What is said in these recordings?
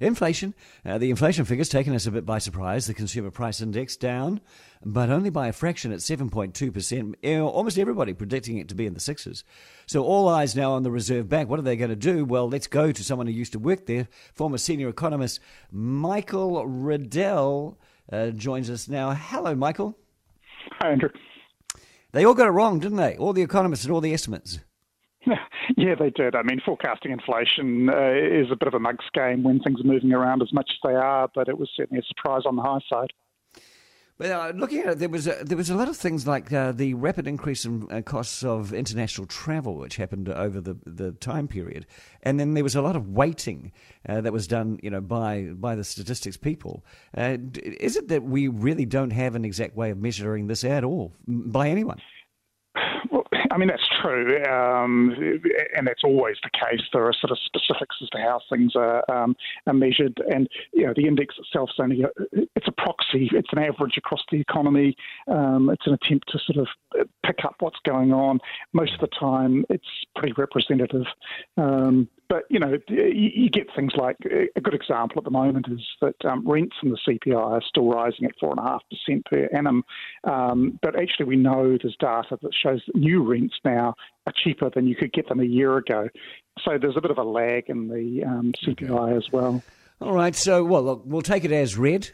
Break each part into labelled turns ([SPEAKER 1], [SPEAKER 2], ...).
[SPEAKER 1] Inflation. Uh, the inflation figures taken us a bit by surprise. The consumer price index down, but only by a fraction at 7.2%. Almost everybody predicting it to be in the sixes. So all eyes now on the Reserve Bank. What are they going to do? Well, let's go to someone who used to work there, former senior economist Michael Reddell uh, joins us now. Hello, Michael.
[SPEAKER 2] Hi, Andrew.
[SPEAKER 1] They all got it wrong, didn't they? All the economists and all the estimates.
[SPEAKER 2] Yeah, they did. I mean, forecasting inflation uh, is a bit of a mug's game when things are moving around as much as they are, but it was certainly a surprise on the high side.
[SPEAKER 1] But uh, looking at it, there was a, there was a lot of things like uh, the rapid increase in uh, costs of international travel, which happened over the, the time period, and then there was a lot of weighting uh, that was done, you know, by by the statistics people. Uh, is it that we really don't have an exact way of measuring this at all by anyone?
[SPEAKER 2] I mean, that's true, um, and that's always the case. There are sort of specifics as to how things are, um, are measured, and you know, the index itself is only a, it's a proxy. It's an average across the economy. Um, it's an attempt to sort of pick up what's going on. Most of the time, it's pretty representative. Um, but you know, you, get things like a good example at the moment is that um, rents in the CPI are still rising at four and a half percent per annum. Um, but actually, we know there's data that shows that new rents now are cheaper than you could get them a year ago. So there's a bit of a lag in the um, CPI as well.
[SPEAKER 1] All right. So well, look, we'll take it as read.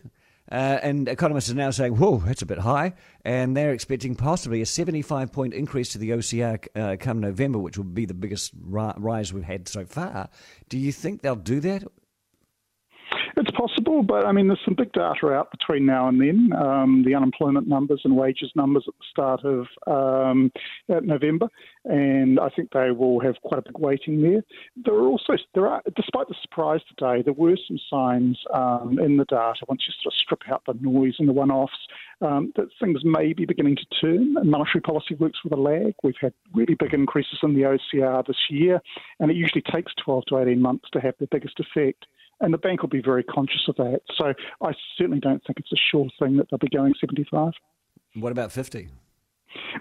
[SPEAKER 1] Uh, and economists are now saying, whoa, that's a bit high. And they're expecting possibly a 75 point increase to the OCR uh, come November, which will be the biggest ri- rise we've had so far. Do you think they'll do that?
[SPEAKER 2] It's possible, but I mean, there's some big data out between now and then. Um, the unemployment numbers and wages numbers at the start of um, November, and I think they will have quite a big weighting there. There are also there are, despite the surprise today, there were some signs um, in the data once you sort of strip out the noise and the one-offs um, that things may be beginning to turn. Monetary policy works with a lag. We've had really big increases in the OCR this year, and it usually takes 12 to 18 months to have the biggest effect and the bank will be very conscious of that. So I certainly don't think it's a sure thing that they'll be going 75.
[SPEAKER 1] What about 50?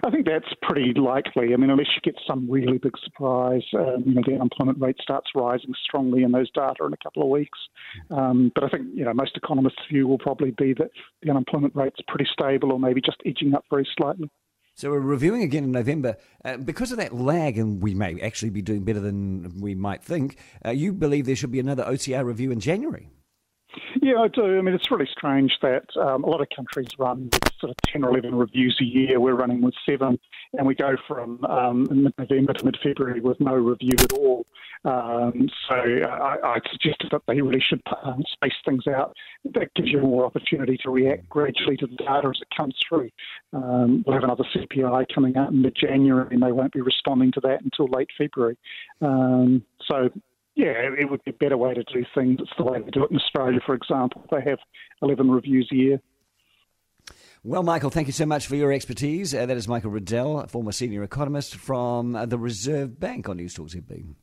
[SPEAKER 2] I think that's pretty likely. I mean, unless you get some really big surprise, um, you know, the unemployment rate starts rising strongly in those data in a couple of weeks. Um, but I think, you know, most economists' view will probably be that the unemployment rate's pretty stable or maybe just edging up very slightly.
[SPEAKER 1] So we're reviewing again in November. Uh, because of that lag, and we may actually be doing better than we might think, uh, you believe there should be another OCR review in January?
[SPEAKER 2] Yeah, I do. I mean, it's really strange that um, a lot of countries run sort of 10 or 11 reviews a year. We're running with seven, and we go from um, mid November to mid February with no review at all. Um, so I, I, suggested that they really should um, space things out. That gives you more opportunity to react gradually to the data as it comes through. Um, we'll have another CPI coming out in mid January, and they won't be responding to that until late February. Um, so yeah, it would be a better way to do things. It's the way they do it in Australia, for example. They have 11 reviews a year.
[SPEAKER 1] Well, Michael, thank you so much for your expertise. Uh, that is Michael Reddell, former senior economist from uh, the Reserve Bank on Newstalk ZB.